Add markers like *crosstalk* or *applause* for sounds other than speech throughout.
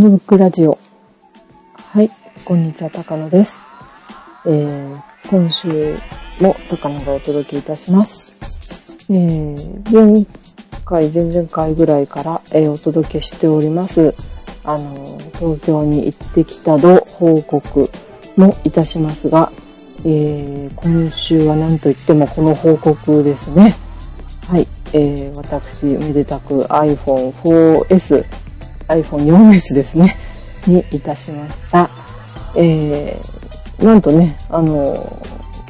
ムブックラジオ。はい、こんにちは、高野です。えー、今週も高野がお届けいたします。えー、前回、前々回ぐらいから、えー、お届けしております、あの、東京に行ってきたの報告もいたしますが、えー、今週は何と言ってもこの報告ですね。はい、えー、私、めでたく iPhone4S iPhone4S ですね、にいたしました。えー、なんとね、あの、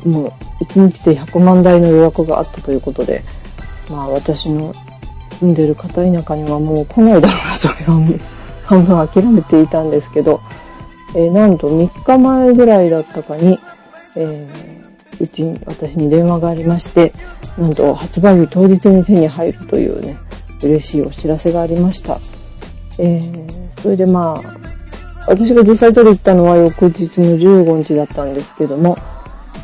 もう1日で100万台の予約があったということで、まあ私の住んでる片田舎にはもう来ないだろうな、それはもう半分諦めていたんですけど、えー、なんと3日前ぐらいだったかに、えー、うちに、私に電話がありまして、なんと発売日当日に手に入るというね、嬉しいお知らせがありました。えー、それでまあ、私が実際取り行ったのは翌日の15日だったんですけども、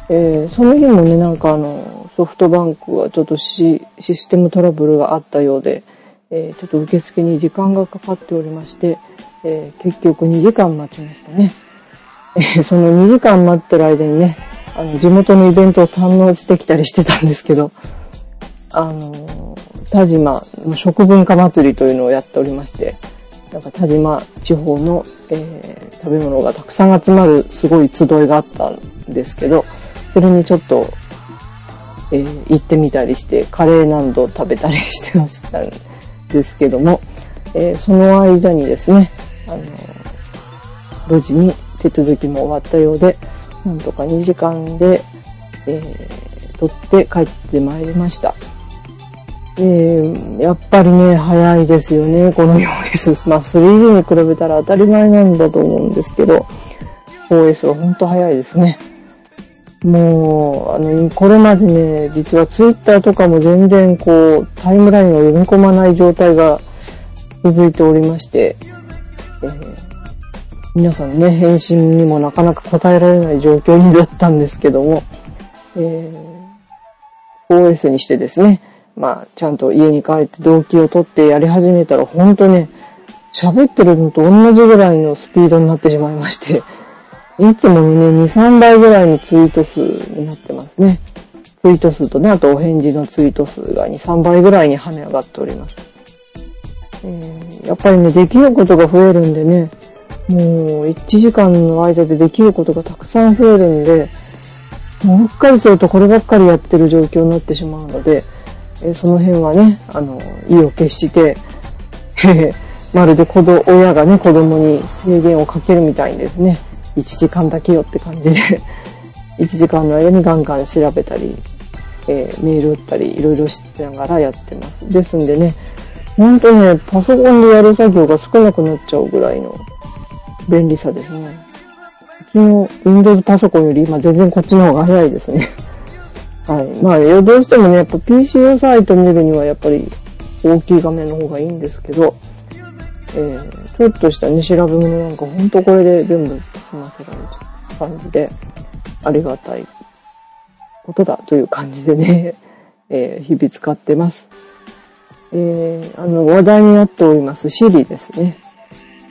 えー、その日もね、なんかあの、ソフトバンクはちょっとシステムトラブルがあったようで、えー、ちょっと受付に時間がかかっておりまして、えー、結局2時間待ちましたね。えその2時間待ってる間にね、あの、地元のイベントを堪能してきたりしてたんですけど、あの、田島の食文化祭りというのをやっておりまして、なんか田島地方の、えー、食べ物がたくさん集まるすごい集いがあったんですけど、それにちょっと、えー、行ってみたりして、カレー何度食べたりしてましたんですけども、えー、その間にですね、あの、無事に手続きも終わったようで、なんとか2時間で、えー、撮って帰ってまいりました。えー、やっぱりね、早いですよね、この 4S。まあ 3G に比べたら当たり前なんだと思うんですけど、4S はほんと早いですね。もう、あの、これまでね、実は Twitter とかも全然こう、タイムラインを読み込まない状態が続いておりまして、えー、皆さんね、返信にもなかなか答えられない状況になったんですけども、えー、OS にしてですね、まあ、ちゃんと家に帰って動機を取ってやり始めたら、ほんとね、喋ってるのと同じぐらいのスピードになってしまいまして、いつもね、2、3倍ぐらいのツイート数になってますね。ツイート数とね、あとお返事のツイート数が2、3倍ぐらいに跳ね上がっております。えー、やっぱりね、できることが増えるんでね、もう1時間の間でできることがたくさん増えるんで、もううっかりするとこればっかりやってる状況になってしまうので、えその辺はね、あの、意を決して、*laughs* まるで子供、親がね、子供に制限をかけるみたいにですね、1時間だけよって感じで *laughs* 1時間の間にガンガン調べたり、えー、メール打ったり、いろいろしながらやってます。ですんでね、ほんとね、パソコンでやる作業が少なくなっちゃうぐらいの便利さですね。うちの Windows パソコンより今全然こっちの方が早いですね。はい。まあ、どうしてもね、やっぱ PC 用サイト見るにはやっぱり大きい画面の方がいいんですけど、えー、ちょっとしたね、調べ物なんかほんとこれで全部済ませられる感じで、ありがたいことだという感じでね、*laughs* えー、日々使ってます。えー、あの、話題になっております Siri ですね。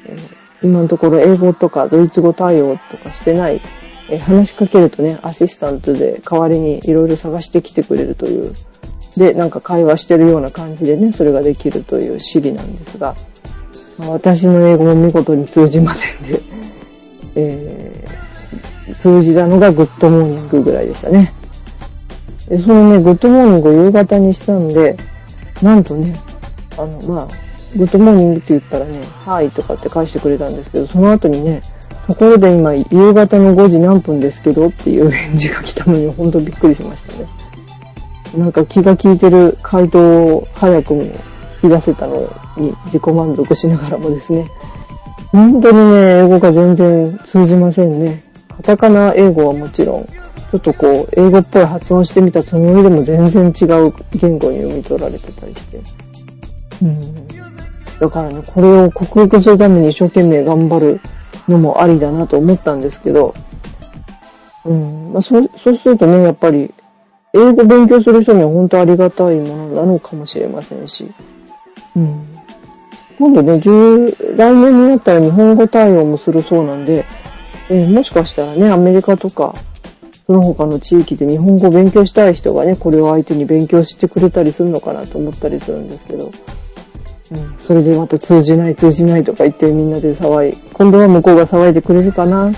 えー今のところ英語とかドイツ語対応とかしてない、え話しかけるとね、アシスタントで代わりにいろいろ探してきてくれるという、で、なんか会話してるような感じでね、それができるというシリなんですが、まあ、私の英語も見事に通じませんで、*laughs* えー、通じたのが good morning ぐらいでしたね。そのね、 good morning を夕方にしたんで、なんとね、あの、まあ、 good morning って言ったらね、はいとかって返してくれたんですけど、その後にね、ところで今、夕方の5時何分ですけどっていう返事が来たのに、ほんとびっくりしましたね。なんか気が利いてる回答を早くも引き出せたのに自己満足しながらもですね、本当にね、英語が全然通じませんね。カタカナ英語はもちろん、ちょっとこう、英語っぽい発音してみたつもりでも全然違う言語に読み取られてたりして。うんだからね、これを克服するために一生懸命頑張るのもありだなと思ったんですけど、うん、まあそう、そうするとね、やっぱり、英語勉強する人には本当ありがたいものなのかもしれませんし、うん。今度ね、10、来年になったら日本語対応もするそうなんで、えー、もしかしたらね、アメリカとか、その他の地域で日本語を勉強したい人がね、これを相手に勉強してくれたりするのかなと思ったりするんですけど、うん、それでまた通じない通じないとか言ってみんなで騒い、今度は向こうが騒いでくれるかな、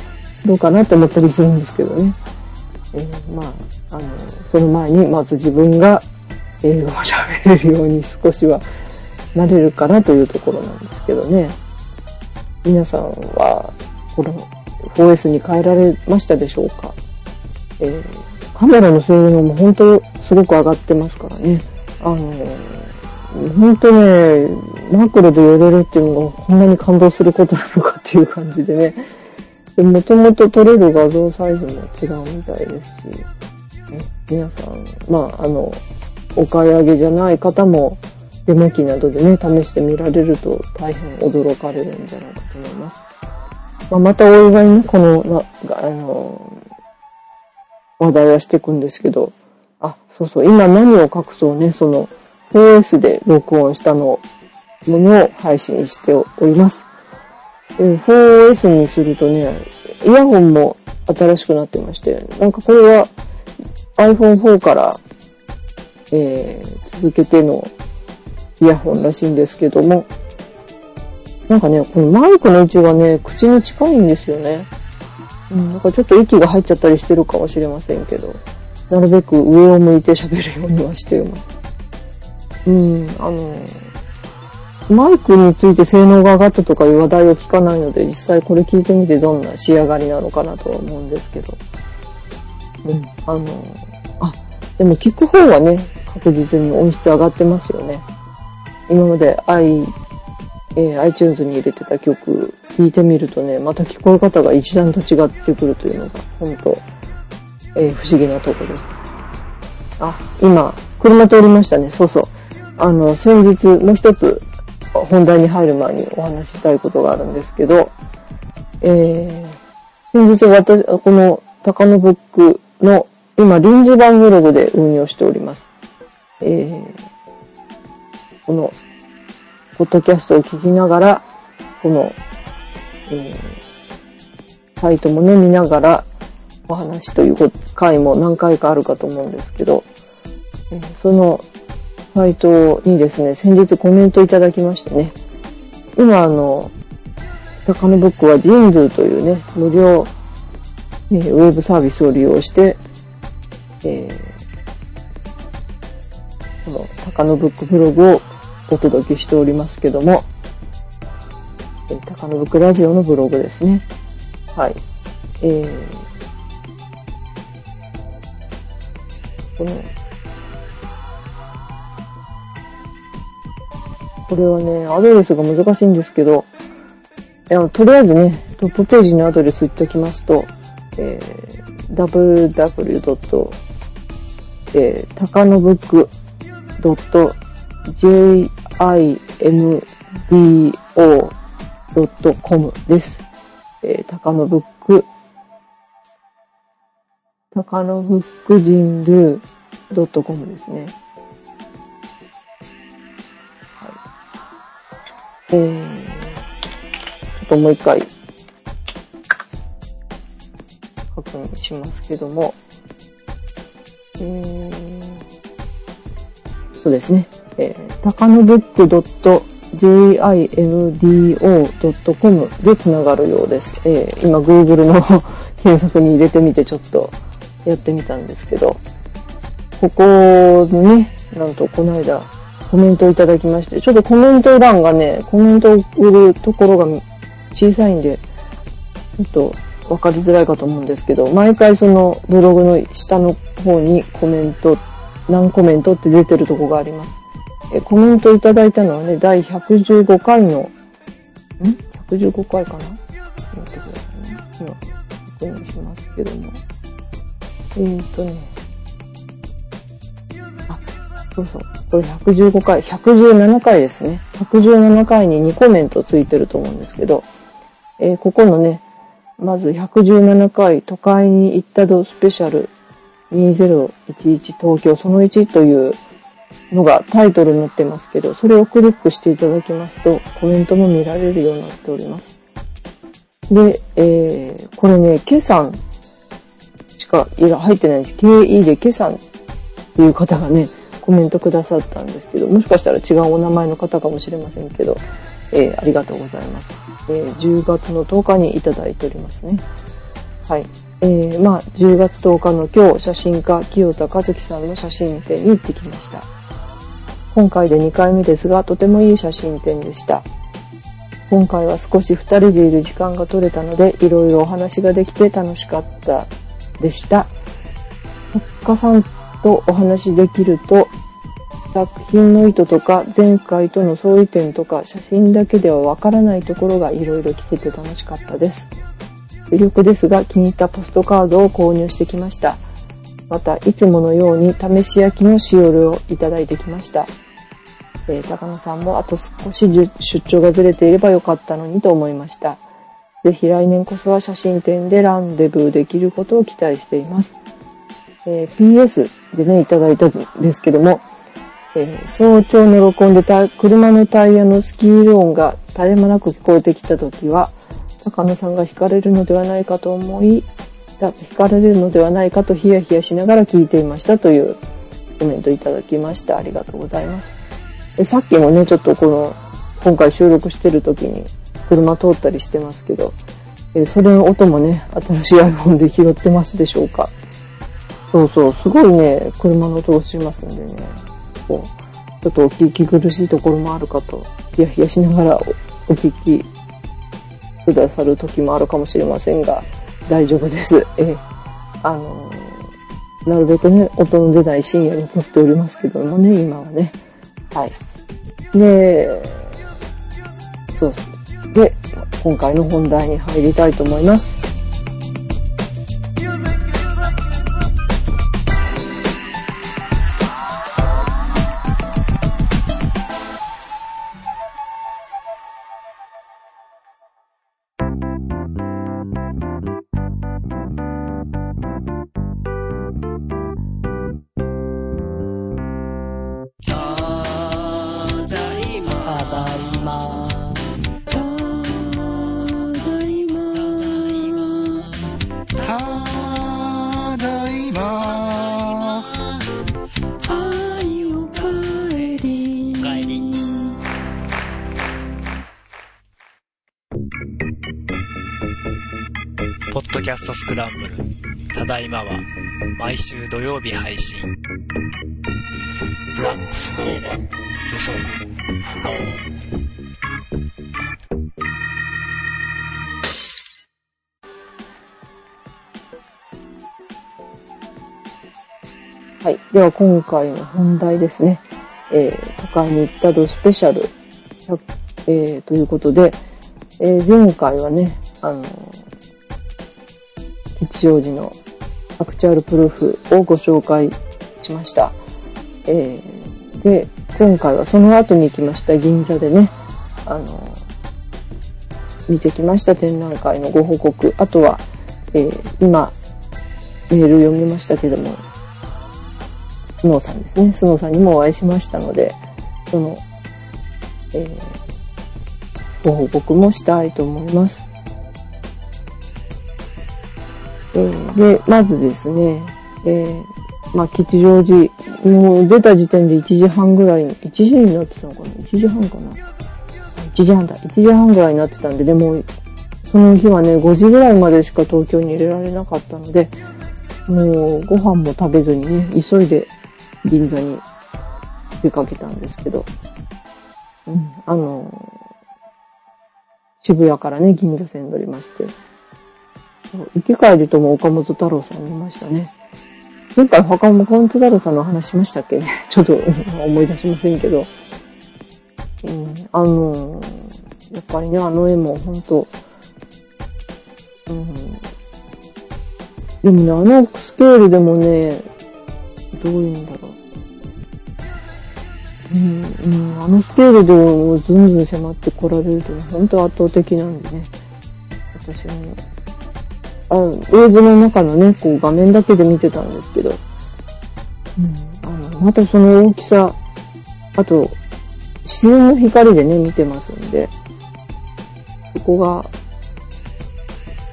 どうかなって思ったりするんですけどね。えー、まあ、あの、その前にまず自分が英語を喋れるように少しはなれるかなというところなんですけどね。皆さんは、この 4S に変えられましたでしょうか？えー、カメラの性能も本当すごく上がってますからね。あのー、本当ね、マクロで寄れるっていうのがこんなに感動することなのかっていう感じでね。もともと撮れる画像サイズも違うみたいですし、ね、皆さん、まあ、あの、お買い上げじゃない方も、デモ機などでね、試してみられると大変驚かれるんじゃないかと思います。まあ、またお祝いにこの、なあの、話題はしていくんですけど、あ、そうそう、今何を隠そうね、その、4S で録音したの、ものを配信しております。4S にするとね、イヤホンも新しくなってまして、なんかこれは iPhone4 から、えー、続けてのイヤホンらしいんですけども、なんかね、このマイクの位置がね、口に近いんですよね。うん、なんかちょっと息が入っちゃったりしてるかもしれませんけど、なるべく上を向いて喋るようにはしています。うん、あの、マイクについて性能が上がったとかいう話題を聞かないので、実際これ聞いてみてどんな仕上がりなのかなとは思うんですけど。うん、あの、あ、でも聞く方はね、確実に音質上がってますよね。今まで i、えー、iTunes に入れてた曲聞いてみるとね、また聞こえ方が一段と違ってくるというのが、本当えー、不思議なとこです。あ、今、車通りましたね。そうそう。あの、先日、もう一つ、本題に入る前にお話ししたいことがあるんですけど、えー、先日私、この高野ブックの今臨時版ブログで運用しております。えー、この、ポッドキャストを聞きながら、この、えー、サイトもね、見ながらお話という回も何回かあるかと思うんですけど、えー、そのサイトにですね、先日コメントいただきましてね、今あの、高野ブックはジンズというね、無料、えー、ウェブサービスを利用して、えー、この高野ブックブログをお届けしておりますけども、えー、高野ブックラジオのブログですね。はい。えー、このこれはね、アドレスが難しいんですけど、いやとりあえずね、トップページにアドレス言っておきますと、えー、www. えー、たかのぶく .jimdo.com です。えー、たかのぶく、たかのぶく人類 .com ですね。えー、ちょっともう一回、確認しますけども、えー、そうですね、えー、たかのブック .jindo.com でつながるようです。えー、今 Google の *laughs* 検索に入れてみてちょっとやってみたんですけど、ここね、なんとこの間、コメントをいただきまして、ちょっとコメント欄がね、コメントを送るところが小さいんで、ちょっとわかりづらいかと思うんですけど、毎回そのブログの下の方にコメント、何コメントって出てるとこがあります。えコメントいただいたのはね、第115回の、ん ?115 回かな？ちょっと待ってくださいね。今、確認しますけども。えーとね、そうそう。これ115回、117回ですね。117回に2コメントついてると思うんですけど、えー、ここのね、まず117回都会に行ったどスペシャル2011東京その1というのがタイトルになってますけど、それをクリックしていただきますと、コメントも見られるようになっております。で、えー、これね、ケさんしか、いや、入ってないです。KE でケさんっていう方がね、コメントくださったんですけど、もしかしたら違うお名前の方かもしれませんけど、えー、ありがとうございます。えー、10月の10日にいただいておりますね。はい。えー、まあ、10月10日の今日、写真家、清田和樹さんの写真展に行ってきました。今回で2回目ですが、とてもいい写真展でした。今回は少し2人でいる時間が取れたので、いろいろお話ができて楽しかったでした。作家さんとお話しできると、作品の意図とか、前回との相違点とか、写真だけではわからないところがいろいろ聞けて楽しかったです。微力ですが気に入ったポストカードを購入してきました。また、いつものように試し焼きのしおるをいただいてきました。えー、高野さんもあと少し出張がずれていればよかったのにと思いました。ぜひ来年こそは写真展でランデブーできることを期待しています。えー、PS でね、いただいたんですけども、えー、早朝の録音で車のタイヤのスキール音が絶え間なく聞こえてきたときは、高野さんが惹かれるのではないかと思い、惹かれるのではないかとヒヤヒヤしながら聞いていましたというコメントいただきました。ありがとうございます。えさっきもね、ちょっとこの、今回収録してる時に車通ったりしてますけど、えそれの音もね、新しい iPhone で拾ってますでしょうか？そうそう、すごいね、車の音がしますんでね、こう、ちょっとお聞き苦しいところもあるかと、ヒヤヒヤしながらお聞きくださる時もあるかもしれませんが、大丈夫です。えあのー、なるべくね、音の出ない深夜に撮っておりますけどもね、今はね。はい。で、そうです。で、今回の本題に入りたいと思います。キャストスクランブル。ただいまは、毎週土曜日配信。ブラックスノーマン、予測、不能。はい。では今回の本題ですね。えー、都会に行ったドスペシャル。えー、ということで、えー、前回はね、あの吉祥寺のアクチュアルプルーフをご紹介しました。えー、で、今回はその後に行きました銀座でね、あの、見てきました展覧会のご報告。あとは、えー、今、メール読みましたけども、スノーさんですね。スノーさんにもお会いしましたので、その、えー、ご報告もしたいと思います。で、まずですね、えー、まあ、吉祥寺、もう出た時点で1時半ぐらい、1時になってたのかな ?1 時半かな ?1 時半だ。1時半ぐらいになってたんで、でも、その日はね、5時ぐらいまでしか東京に入れられなかったので、もうご飯も食べずにね、急いで銀座に出かけたんですけど、うん、あの、渋谷からね、銀座線乗りまして、生き返りとも岡本太郎さん見ましたね。前回岡本太郎さんの話しましたっけ？*laughs* ちょっと思い出しませんけど。うん、あのやっぱりね、あの絵も本当うん。でもね、あのスケールでもね、どういうんだろう。うん、うん、あのスケールでもずんずん迫ってこられると本当圧倒的なんでね。私はね、あ映像の中のね、こう画面だけで見てたんですけど、うん、あの、またその大きさあと、自然の光でね、見てますんで、そこが、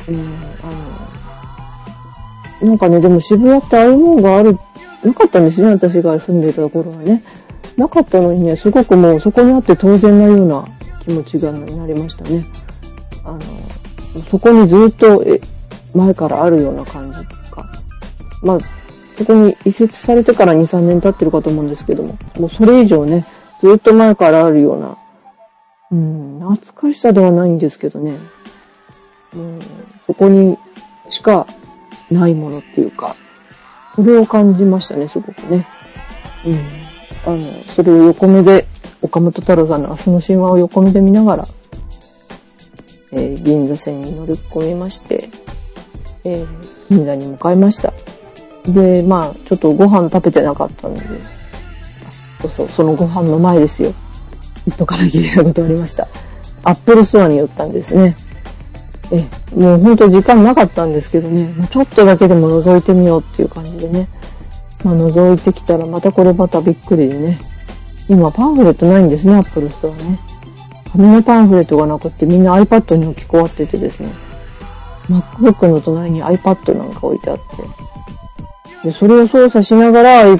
うん、あの、なんかね、でも渋谷ってああいうものがある、なかったんですね、私が住んでいた頃はね。なかったのにね、すごくもうそこにあって当然なような気持ちがなりましたね。あの、そこにずっと、え、前からあるような感じとか。まあ、そこに移設されてから2、3年経ってるかと思うんですけども、もうそれ以上ね、ずっと前からあるような、うん、懐かしさではないんですけどね、うん、そこにしかないものっていうか、それを感じましたね、すごくね。うん。あの、それを横目で、岡本太郎さんの明日の神話を横目で見ながら、えー、銀座線に乗り込みまして、えー、銀座に向かいました。で、まあ、ちょっとご飯食べてなかったんで、そうそう、そのご飯の前ですよ。言っとかなきゃいけないことありました。アップルストアに寄ったんですね。え、もうほんと時間なかったんですけどね、ちょっとだけでも覗いてみようっていう感じでね。まあ覗いてきたらまたこれまたびっくりでね。今パンフレットないんですね、アップルストアね。紙のパンフレットがなくってみんな iPad に置き換わっててですね。MacBook の隣に iPad なんか置いてあって。で、それを操作しながら、えー、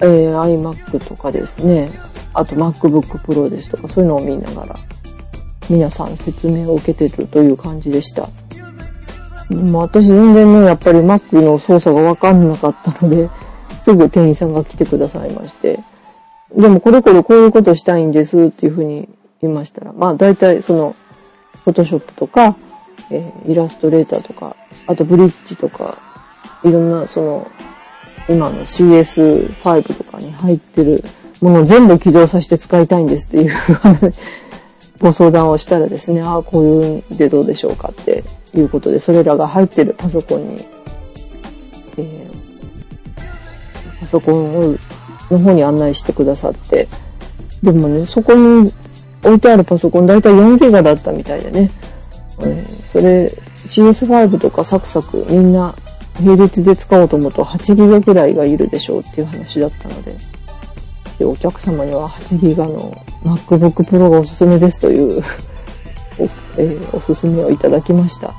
iMac とかですね。あと MacBook Pro ですとか、そういうのを見ながら、皆さん説明を受けてるという感じでした。もう私全然ね、やっぱり Mac の操作がわかんなかったので、すぐ店員さんが来てくださいまして、でもこれこれこういうことしたいんですっていうふうに言いましたら、まあ大体その、フォトショップとか、えー、イラストレーターとか、あとブリッジとか、いろんなその、今の CS5 とかに入ってるものを全部起動させて使いたいんですっていう *laughs* ご相談をしたらですね、ああ、こういうんでどうでしょうかっていうことで、それらが入ってるパソコンに、えー、パソコンを、の方に案内してくださって、でもね、そこに置いてあるパソコン、だいたい4ギガだったみたいでね、えー、それ、CS5 とかサクサクみんな並列で使おうと思うと8ギガくらいがいるでしょうっていう話だったので、で、お客様には8ギガの MacBook Pro がおすすめですという *laughs* お,、えー、おすすめをいただきました。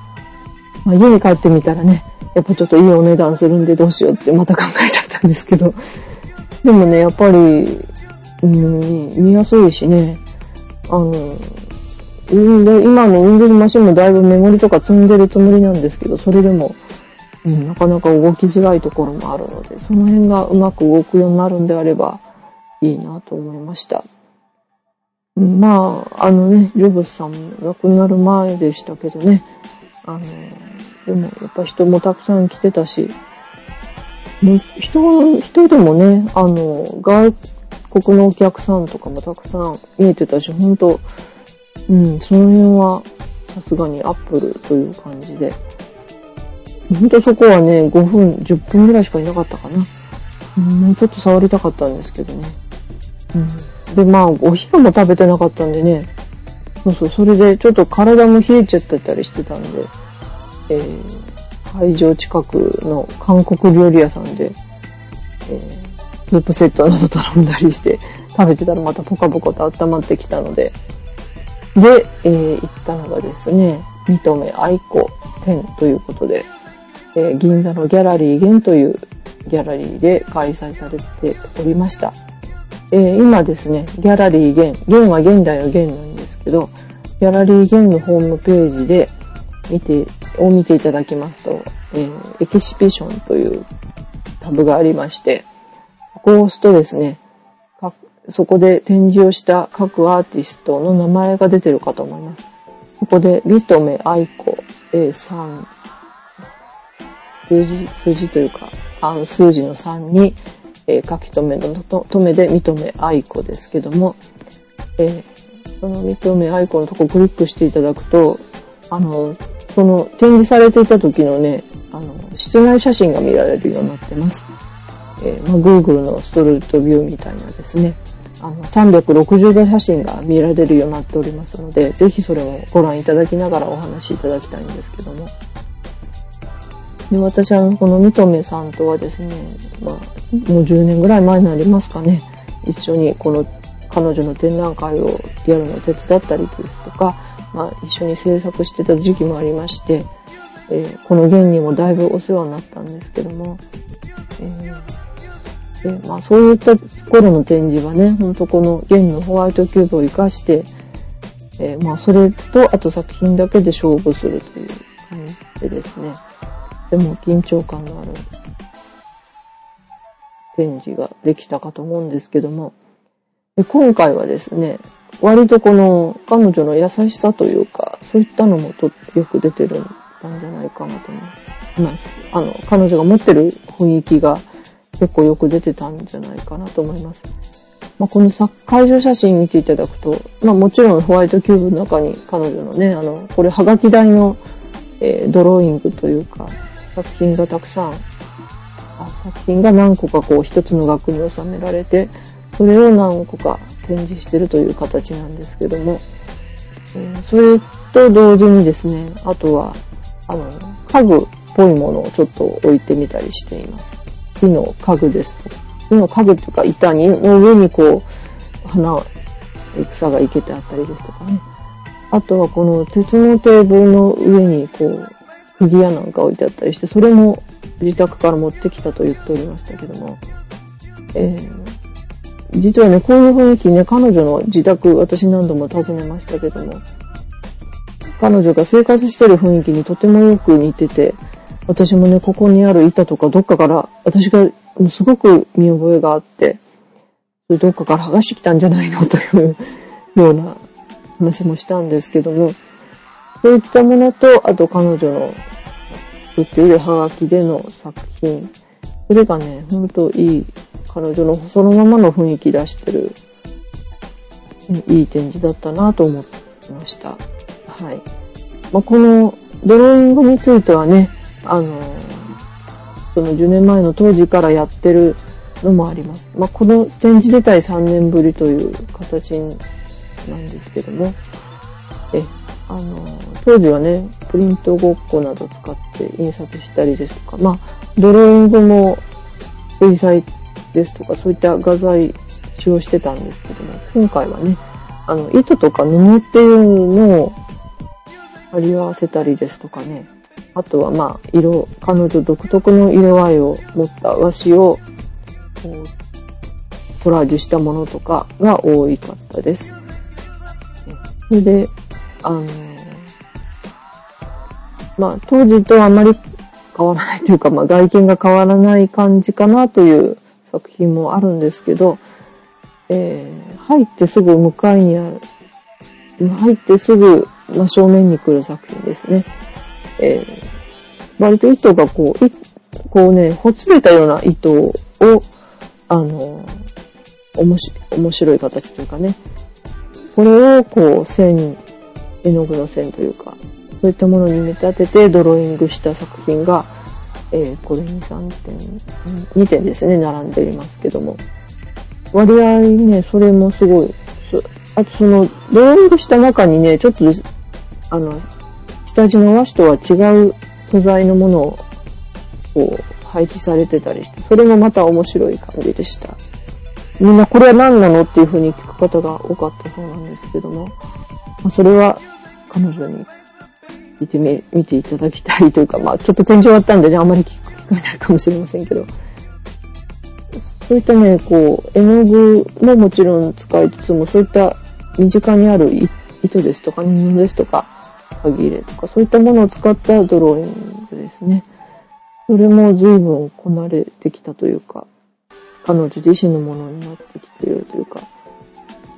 まあ、家に帰ってみたらね、やっぱちょっといいお値段するんでどうしようってまた考えちゃったんですけど。でもね、やっぱり、うん、見やすいしね、あの、今の Windows マシンもだいぶメモリとか積んでるつもりなんですけど、それでも、うん、なかなか動きづらいところもあるので、その辺がうまく動くようになるんであれば、いいなと思いました。まあ、あのね、ジョブスさんも亡くなる前でしたけどね、あの、でもやっぱ人もたくさん来てたし、人、人でもね、あの、外国のお客さんとかもたくさん見えてたし、ほんと、うん、その辺はさすがにアップルという感じで、ほんとそこはね、5分、10分ぐらいしかいなかったかな。うんもうちょっと触りたかったんですけどね。うん。で、まあ、お昼も食べてなかったんでね。そうそう、それでちょっと体も冷えちゃってたりしてたんで、えー、会場近くの韓国料理屋さんで、えー、スープセットなど頼んだりして食べてたらまたポカポカと温まってきたので、で、えー、行ったのがですね、認め愛子店ということで、えー、銀座のギャラリーゲンというギャラリーで開催されておりました。えー、今ですね、ギャラリーゲン、ゲンは現代のゲンなんですけど、ギャラリーゲンのホームページで見て、を見ていただきますと、えー、エキシビションというタブがありまして、ここを押すとですね、そこで展示をした各アーティストの名前が出てるかと思います。そこで、リトメ、アイコ、A3、数字、数字というか、あの数字の3に、えー、書き留めの留めで認め愛子ですけども、えー、その認め愛子のとこをクリックしていただくと、あの、その展示されていた時のね、あの、室内写真が見られるようになってます。えー、まあ、Google のストリートビューみたいなですね、あの、360度写真が見られるようになっておりますので、ぜひそれをご覧いただきながらお話しいただきたいんですけども。で、私はこの三留さんとはですね、まあ、もう10年ぐらい前になりますかね、一緒にこの彼女の展覧会をやるのを手伝ったりですとか、まあ、一緒に制作してた時期もありまして、えー、この弦にもだいぶお世話になったんですけども、えー、でまあ、そういった頃の展示はね、ほんとこの弦のホワイトキューブを活かして、えー、まあ、それと、あと作品だけで勝負するという感じでですね、でも緊張感のある展示ができたかと思うんですけども、で今回はですね、割とこの彼女の優しさというか、そういったのもとよく出てるんじゃないかなと思います。あの、彼女が持ってる雰囲気が結構よく出てたんじゃないかなと思います。まあ、この会場写真見ていただくと、まあもちろんホワイトキューブの中に彼女のね、あの、これはがき台の、えー、ドローイングというか、作品がたくさん、作品が何個かこう一つの額に収められて、それを何個か展示してるという形なんですけども、えー、それと同時にですね、あとは、あの、家具っぽいものをちょっと置いてみたりしています。木の家具ですと。木の家具とか板にの上にこう、花、草が生けてあったりですとかね。あとはこの鉄のテーブルの上にこう、フィギュアなんか置いてあったりして、それも自宅から持ってきたと言っておりましたけども、えー、実はね、こういう雰囲気ね、彼女の自宅、私何度も訪ねましたけども、彼女が生活してる雰囲気にとてもよく似てて、私もね、ここにある板とかどっかから、私がすごく見覚えがあって、どっかから剥がしてきたんじゃないのというような話もしたんですけども、そういったものと、あと彼女の作っているハガキでの作品、それがね、ほんといい彼女のそのままの雰囲気出してる、いい展示だったなと思いました。はい。まあ、このドローイングについてはね、あのその10年前の当時からやってるのもあります。まあ、この展示自体3年ぶりという形なんですけども、え、あの当時はね、プリントごっこなど使って印刷したりですとか、まあ、ドローイングも水彩ですとか、そういった画材使用してたんですけども、今回はね、あの、糸とか布っていうのを貼り合わせたりですとかね、あとはまあ、色、彼女独特の色合いを持った和紙を、こう、コラージュしたものとかが多いかったです。それで、あのまあ、当時とあまり変わらないというか、まあ、外見が変わらない感じかなという作品もあるんですけど、えー、入ってすぐ向かいにある、入ってすぐ真正面に来る作品ですね。えー、割と糸がこう、こうね、ほつれたような糸を、あの、面白い形というかね、これをこう線、絵の具の線というか、そういったものに見立ててドローイングした作品が、えー、これに3点、2点ですね、並んでいますけども。割合ね、それもすごい。あとその、ドローイングした中にね、ちょっと、あの、下地の和紙とは違う素材のものを、こう、配置されてたりして、それもまた面白い感じでした。みんなこれは何なのっていう風に聞く方が多かったそうなんですけども、ま、それは彼女に見てみ、見ていただきたいというか、まあちょっと展示終わったんでね、あまり聞こえないかもしれませんけど。そういったね、こう、絵の具ももちろん使いつつも、そういった身近にある糸ですとか、布ですとか、鍵入れとか、そういったものを使ったドローイングですね。それも随分こなれてきたというか、彼女自身のものになってきているというか、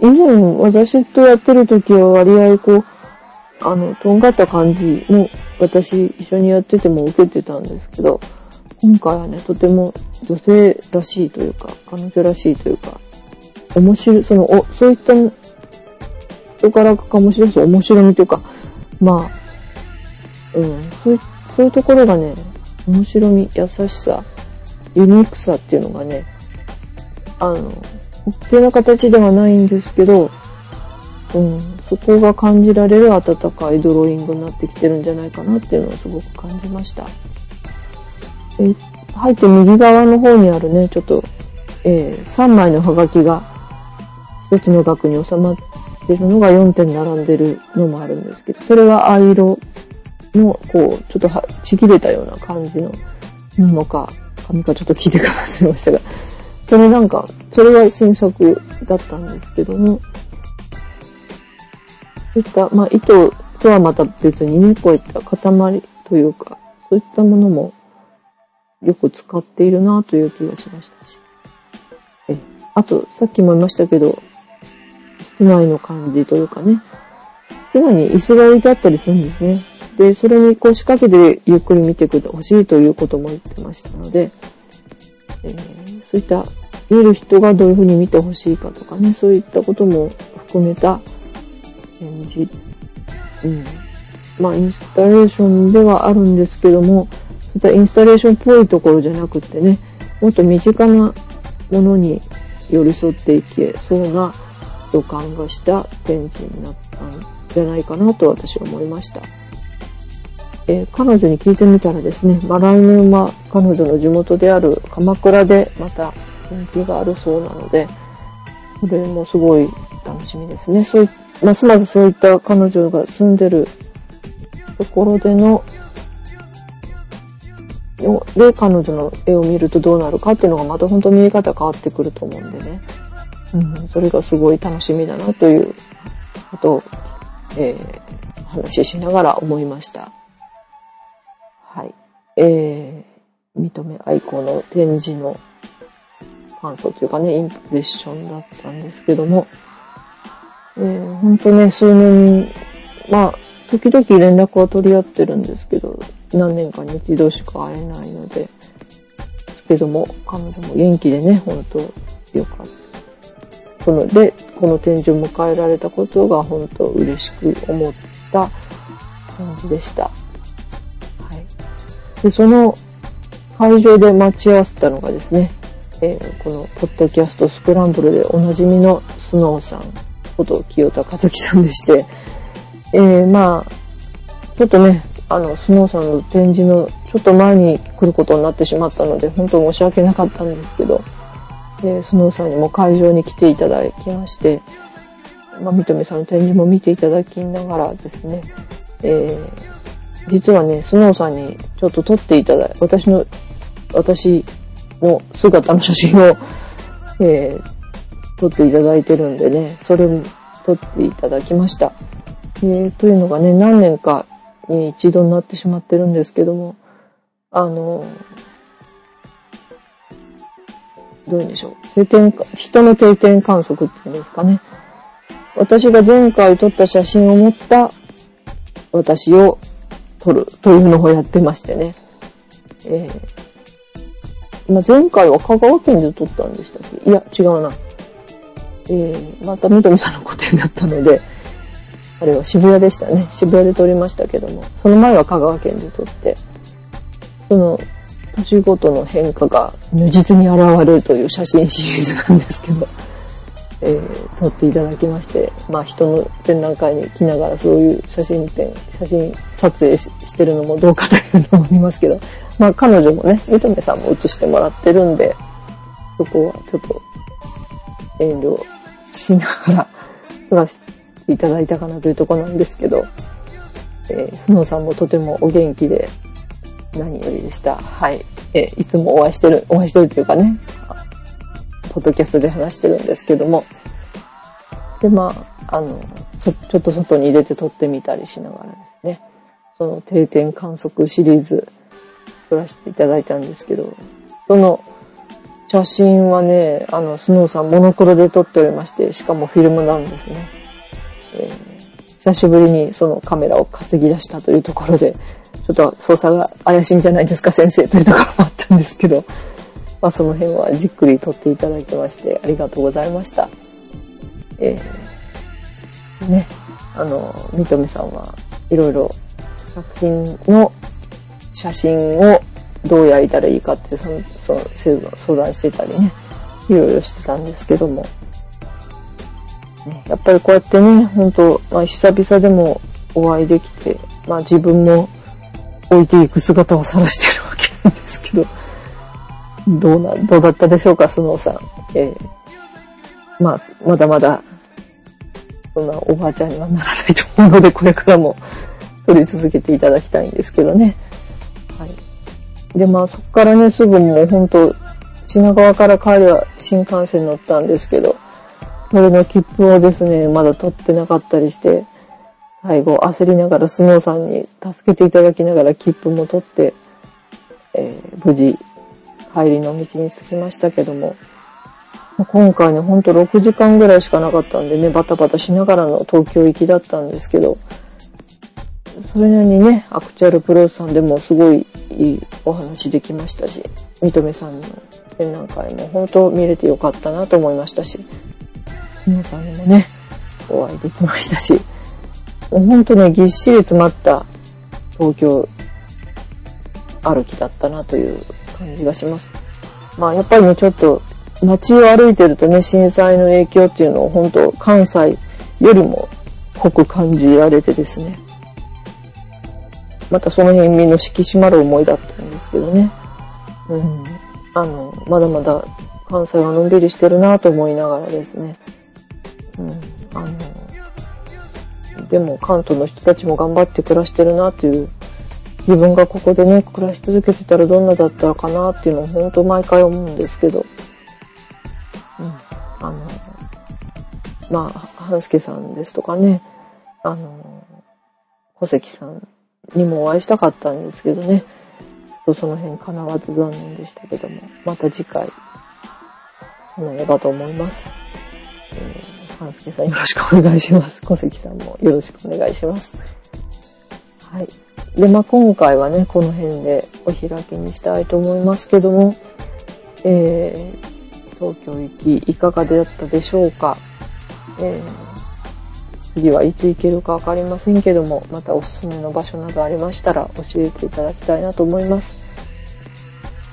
以前私とやってる時は割合こう、あの、とんがった感じの私一緒にやってても受けてたんですけど、今回はね、とても女性らしいというか、彼女らしいというか、面白い、その、お、そういった人からかもしれない面白みというか、まあ、うん、そういう、そういうところがね、面白み、優しさ、ユニークさっていうのがね、あの、大きな形ではないんですけど、うん、そこが感じられる温かいドローイングになってきてるんじゃないかなっていうのをすごく感じました。え、入って右側の方にあるね、ちょっと、えー、3枚のハガキが一つの額に収まってるのが4点並んでるのもあるんですけど、それは藍色の、こう、ちょっとはちぎれたような感じの布か、紙かちょっと聞いてから忘れましたが、それなんか、それが新作だったんですけども、そういった、まあ、糸とはまた別にね、こういった塊というか、そういったものもよく使っているなという気がしましたし。え、あと、さっきも言いましたけど、室内の感じというかね、室内に椅子が置いてあったりするんですね。で、それにこう仕掛けてゆっくり見てくほしいということも言ってましたので、えー、そういった見る人がどういうふうに見てほしいかとかね、そういったことも含めた展示。うん。まあ、インスタレーションではあるんですけども、そういったインスタレーションっぽいところじゃなくってね、もっと身近なものに寄り添っていけそうな予感がした展示になったんじゃないかなと私は思いました。えー、彼女に聞いてみたらですね、まあ、来年は彼女の地元である鎌倉でまた人気があるそうなので、それもすごい楽しみですね。そういますますそういった彼女が住んでるところでの、で、彼女の絵を見るとどうなるかっていうのがまた本当に見え方変わってくると思うんでね。うん、それがすごい楽しみだなということを、えー、話ししながら思いました。はい。えー、認め愛好の展示の感想というかね、インプレッションだったんですけども、えー、ほんとね、数年、まあ、時々連絡は取り合ってるんですけど、何年かに一度しか会えないので、ですけども、彼女も元気でね、ほんとよかった。この、で、この展示を迎えられたことが本当嬉しく思った感じでした。はい。で、その会場で待ち合わせたのがですね、えー、このポッドキャストスクランブルでおなじみのスノーさんこと清田和樹さんでして、えー、まあ、ちょっとね、あの、スノーさんの展示のちょっと前に来ることになってしまったので、本当申し訳なかったんですけど、えー、スノーさんにも会場に来ていただきまして、まあ、三富さんの展示も見ていただきながらですね、えー、実はね、スノーさんにちょっと撮っていただい、私の、私の姿の写真を、えー、撮っていただいてるんでね、それも撮っていただきました。え、というのがね、何年かに一度になってしまってるんですけども、あの、どういうんでしょう。定点、人の定点観測っていうんですかね。私が前回撮った写真を持った私を撮るというのをやってましてね。えーまあ、前回は香川県で撮ったんでしたっけ？いや、違うな。えー、またみどみさんの個展だったので、あれは渋谷でしたね。渋谷で撮りましたけども、その前は香川県で撮って、その、年ごとの変化が如実に現れるという写真シリーズなんですけど、*laughs* えー、撮っていただきまして、まあ人の展覧会に来ながらそういう写真展、写真撮影してるのもどうかというのもありますけど、まあ彼女もね、みとめさんも写してもらってるんで、そこはちょっと遠慮しながら *laughs* 撮らせていただいたかなというところなんですけど、えー、スノーさんもとてもお元気で何よりでした。はい。え、いつもお会いしてる、お会いしてるというかね、ポッドキャストで話してるんですけども、で、まあ、あの、ちょっと外に出て撮ってみたりしながらですね、その定点観測シリーズ撮らせていただいたんですけど、その写真はね、あの、スノーさんモノクロで撮っておりまして、しかもフィルムなんですね。えー、久しぶりにそのカメラを担ぎ出したというところで、ちょっと操作が怪しいんじゃないですか先生というところもあったんですけど、まあその辺はじっくり撮っていただいてましてありがとうございました。えー、ね、あの、みとめさんはいろいろ作品の写真をどう焼いたらいいかってそのその相談してたりね、いろいろしてたんですけども。やっぱりこうやってね、本当まあ久々でもお会いできて、まあ自分も置いていく姿を晒してるわけなんですけど、どうな、どうだったでしょうか、スノーさん。えまあ、まだまだ、そんなおばあちゃんにはならないと思うので、これからも撮り続けていただきたいんですけどね。はい。で、まあ、そこからね、すぐもうほんと、品川から帰るは新幹線乗ったんですけど、それの切符をですね、まだ取ってなかったりして、最後焦りながらスノーさんに助けていただきながら切符も取って、えー、無事帰りの道に着きましたけども、今回ね、ほんと6時間ぐらいしかなかったんでね、バタバタしながらの東京行きだったんですけど、それなりにね、アクチュアルプロさんでもすごいいいお話できましたし、三留さんの展覧会も本当見れてよかったなと思いましたし、皆さんにもね、お会いできましたし、もうほんとね、ぎっしり詰まった東京歩きだったなという感じがします。まあやっぱりね、ちょっと街を歩いてるとね、震災の影響っていうのを本当関西よりも濃く感じられてですね。またその辺身の引き締まる思いだったんですけどね。うん。あの、まだまだ関西はのんびりしてるなと思いながらですね。うん。あの、でも関東の人たちも頑張って暮らしてるなという自分がここでね、暮らし続けてたらどんなだったかなっていうのを本当毎回思うんですけど、うん、あの、まあ、半助さんですとかね、あの、小関さんにもお会いしたかったんですけどね、その辺叶わず残念でしたけども、また次回、叶えばと思います。えー、半助さんよろしくお願いします。小関さんもよろしくお願いします。はい。で、まあ、今回はね、この辺でお開きにしたいと思いますけども、えー、東京行きいかがだったでしょうか？えー、次はいつ行けるかわかりませんけども、またおすすめの場所などありましたら教えていただきたいなと思います。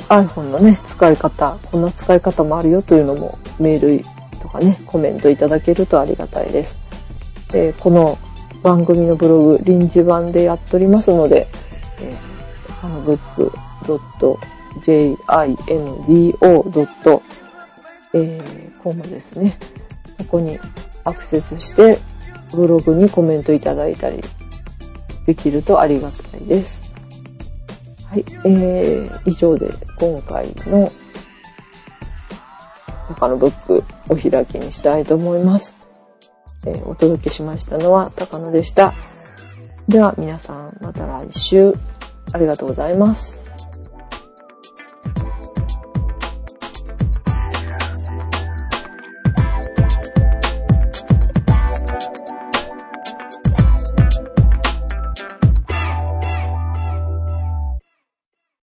iPhone のね、使い方、こんな使い方もあるよというのもメールとかね、コメントいただけるとありがたいです。でこの番組のブログ、臨時版でやっておりますので、えー、ハムブック .jimbo.com ですね。ここにアクセスして、ブログにコメントいただいたりできるとありがたいです。はい、えー、以上で今回の中のブックお開きにしたいと思います。えー、お届けしましたのは高野でした。では皆さんまた来週ありがとうございます。